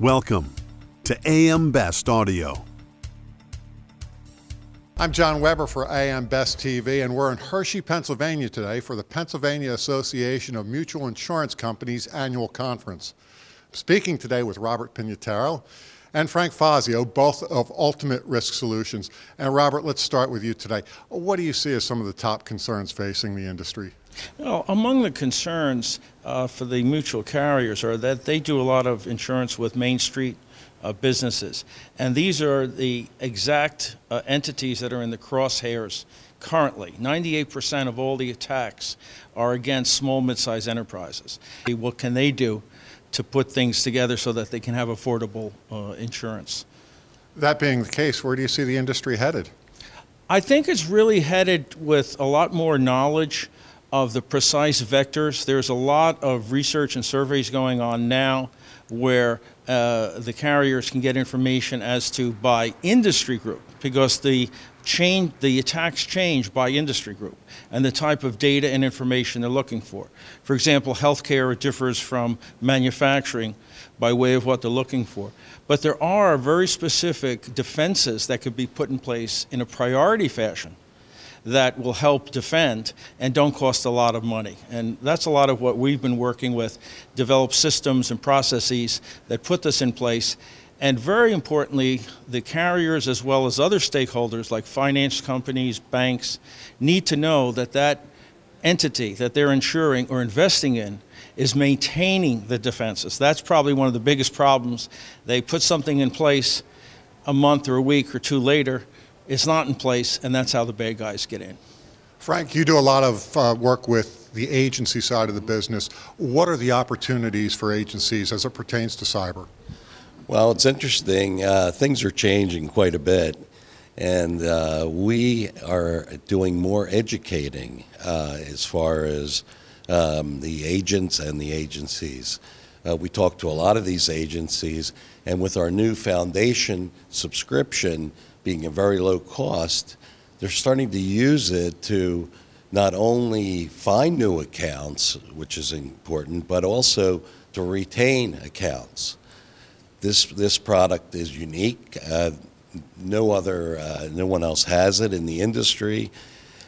Welcome to AM Best Audio. I'm John Weber for AM Best TV, and we're in Hershey, Pennsylvania today for the Pennsylvania Association of Mutual Insurance Companies annual conference. Speaking today with Robert Pignataro and Frank Fazio, both of Ultimate Risk Solutions. And Robert, let's start with you today. What do you see as some of the top concerns facing the industry? Well, among the concerns uh, for the mutual carriers are that they do a lot of insurance with Main Street uh, businesses. And these are the exact uh, entities that are in the crosshairs currently. 98% of all the attacks are against small, mid sized enterprises. What can they do to put things together so that they can have affordable uh, insurance? That being the case, where do you see the industry headed? I think it's really headed with a lot more knowledge of the precise vectors. There's a lot of research and surveys going on now where uh, the carriers can get information as to by industry group because the change the attacks change by industry group and the type of data and information they're looking for. For example, healthcare differs from manufacturing by way of what they're looking for. But there are very specific defenses that could be put in place in a priority fashion that will help defend and don't cost a lot of money. And that's a lot of what we've been working with, develop systems and processes that put this in place. And very importantly, the carriers as well as other stakeholders like finance companies, banks, need to know that that entity that they're insuring or investing in is maintaining the defenses. That's probably one of the biggest problems. They put something in place a month or a week or two later, it's not in place, and that's how the bad guys get in. Frank, you do a lot of uh, work with the agency side of the business. What are the opportunities for agencies as it pertains to cyber? Well, it's interesting. Uh, things are changing quite a bit, and uh, we are doing more educating uh, as far as um, the agents and the agencies. Uh, we talk to a lot of these agencies, and with our new foundation subscription, being a very low cost, they're starting to use it to not only find new accounts, which is important, but also to retain accounts. This this product is unique. Uh, no other, uh, no one else has it in the industry,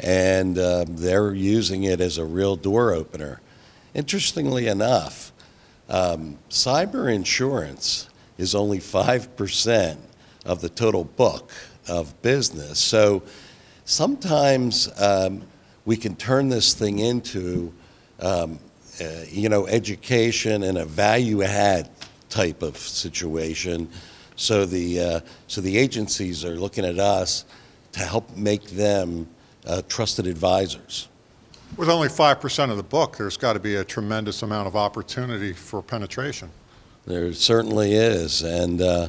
and uh, they're using it as a real door opener. Interestingly enough, um, cyber insurance is only five percent of the total book of business. So sometimes um, we can turn this thing into, um, uh, you know, education and a value add type of situation. So the uh, so the agencies are looking at us to help make them uh, trusted advisors. With only 5% of the book, there's got to be a tremendous amount of opportunity for penetration. There certainly is. And uh,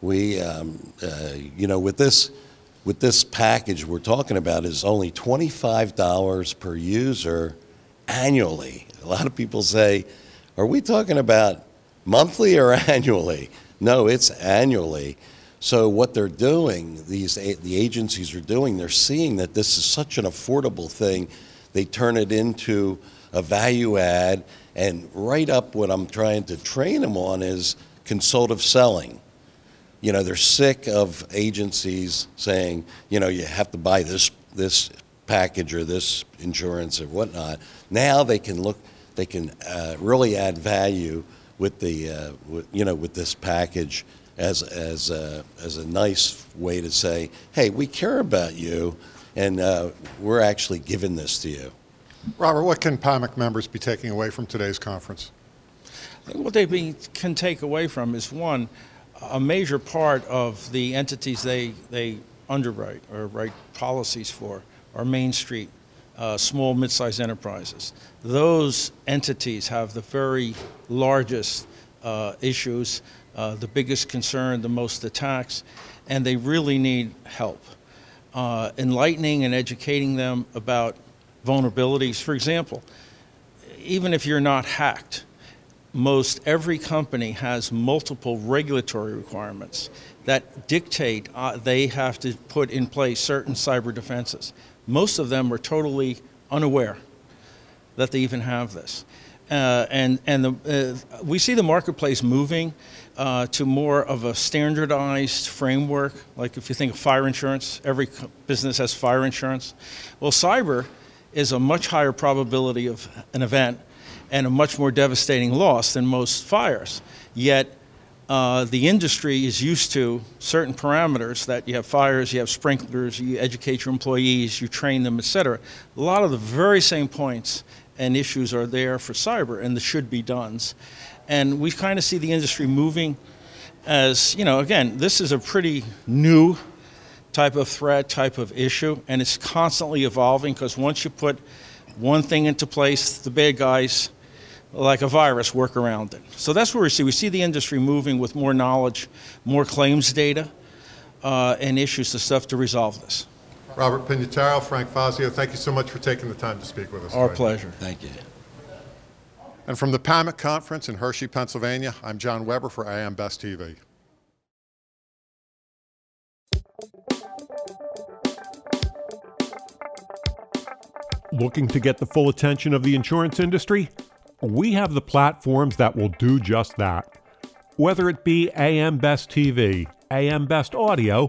we, um, uh, you know, with this, with this package we're talking about is only $25 per user annually. A lot of people say, are we talking about monthly or annually? No, it's annually. So what they're doing, these the agencies are doing, they're seeing that this is such an affordable thing. They turn it into a value add, and right up what I'm trying to train them on is consultative selling you know, they're sick of agencies saying, you know, you have to buy this this package or this insurance or whatnot. Now they can look, they can uh, really add value with the, uh, with, you know, with this package as as a, as a nice way to say, hey, we care about you, and uh, we're actually giving this to you. Robert, what can PAMIC members be taking away from today's conference? What they be, can take away from is one a major part of the entities they, they underwrite or write policies for are Main Street, uh, small, mid-sized enterprises. Those entities have the very largest uh, issues, uh, the biggest concern, the most attacks, and they really need help. Uh, enlightening and educating them about vulnerabilities. For example, even if you're not hacked, most every company has multiple regulatory requirements that dictate uh, they have to put in place certain cyber defenses. Most of them are totally unaware that they even have this. Uh, and and the, uh, we see the marketplace moving uh, to more of a standardized framework. Like if you think of fire insurance, every business has fire insurance. Well, cyber is a much higher probability of an event and a much more devastating loss than most fires. Yet uh, the industry is used to certain parameters that you have fires, you have sprinklers, you educate your employees, you train them, et cetera. A lot of the very same points and issues are there for cyber and the should be done's. And we kind of see the industry moving as, you know, again, this is a pretty new type of threat, type of issue, and it's constantly evolving because once you put one thing into place, the bad guys, like a virus, work around it. So that's where we see. We see the industry moving with more knowledge, more claims data, uh, and issues to stuff to resolve this. Robert Pignataro, Frank Fazio, thank you so much for taking the time to speak with us. Our today. pleasure. Thank you. And from the PAMIC Conference in Hershey, Pennsylvania, I'm John Weber for AM Best TV. Looking to get the full attention of the insurance industry? We have the platforms that will do just that. Whether it be AM Best TV, AM Best Audio,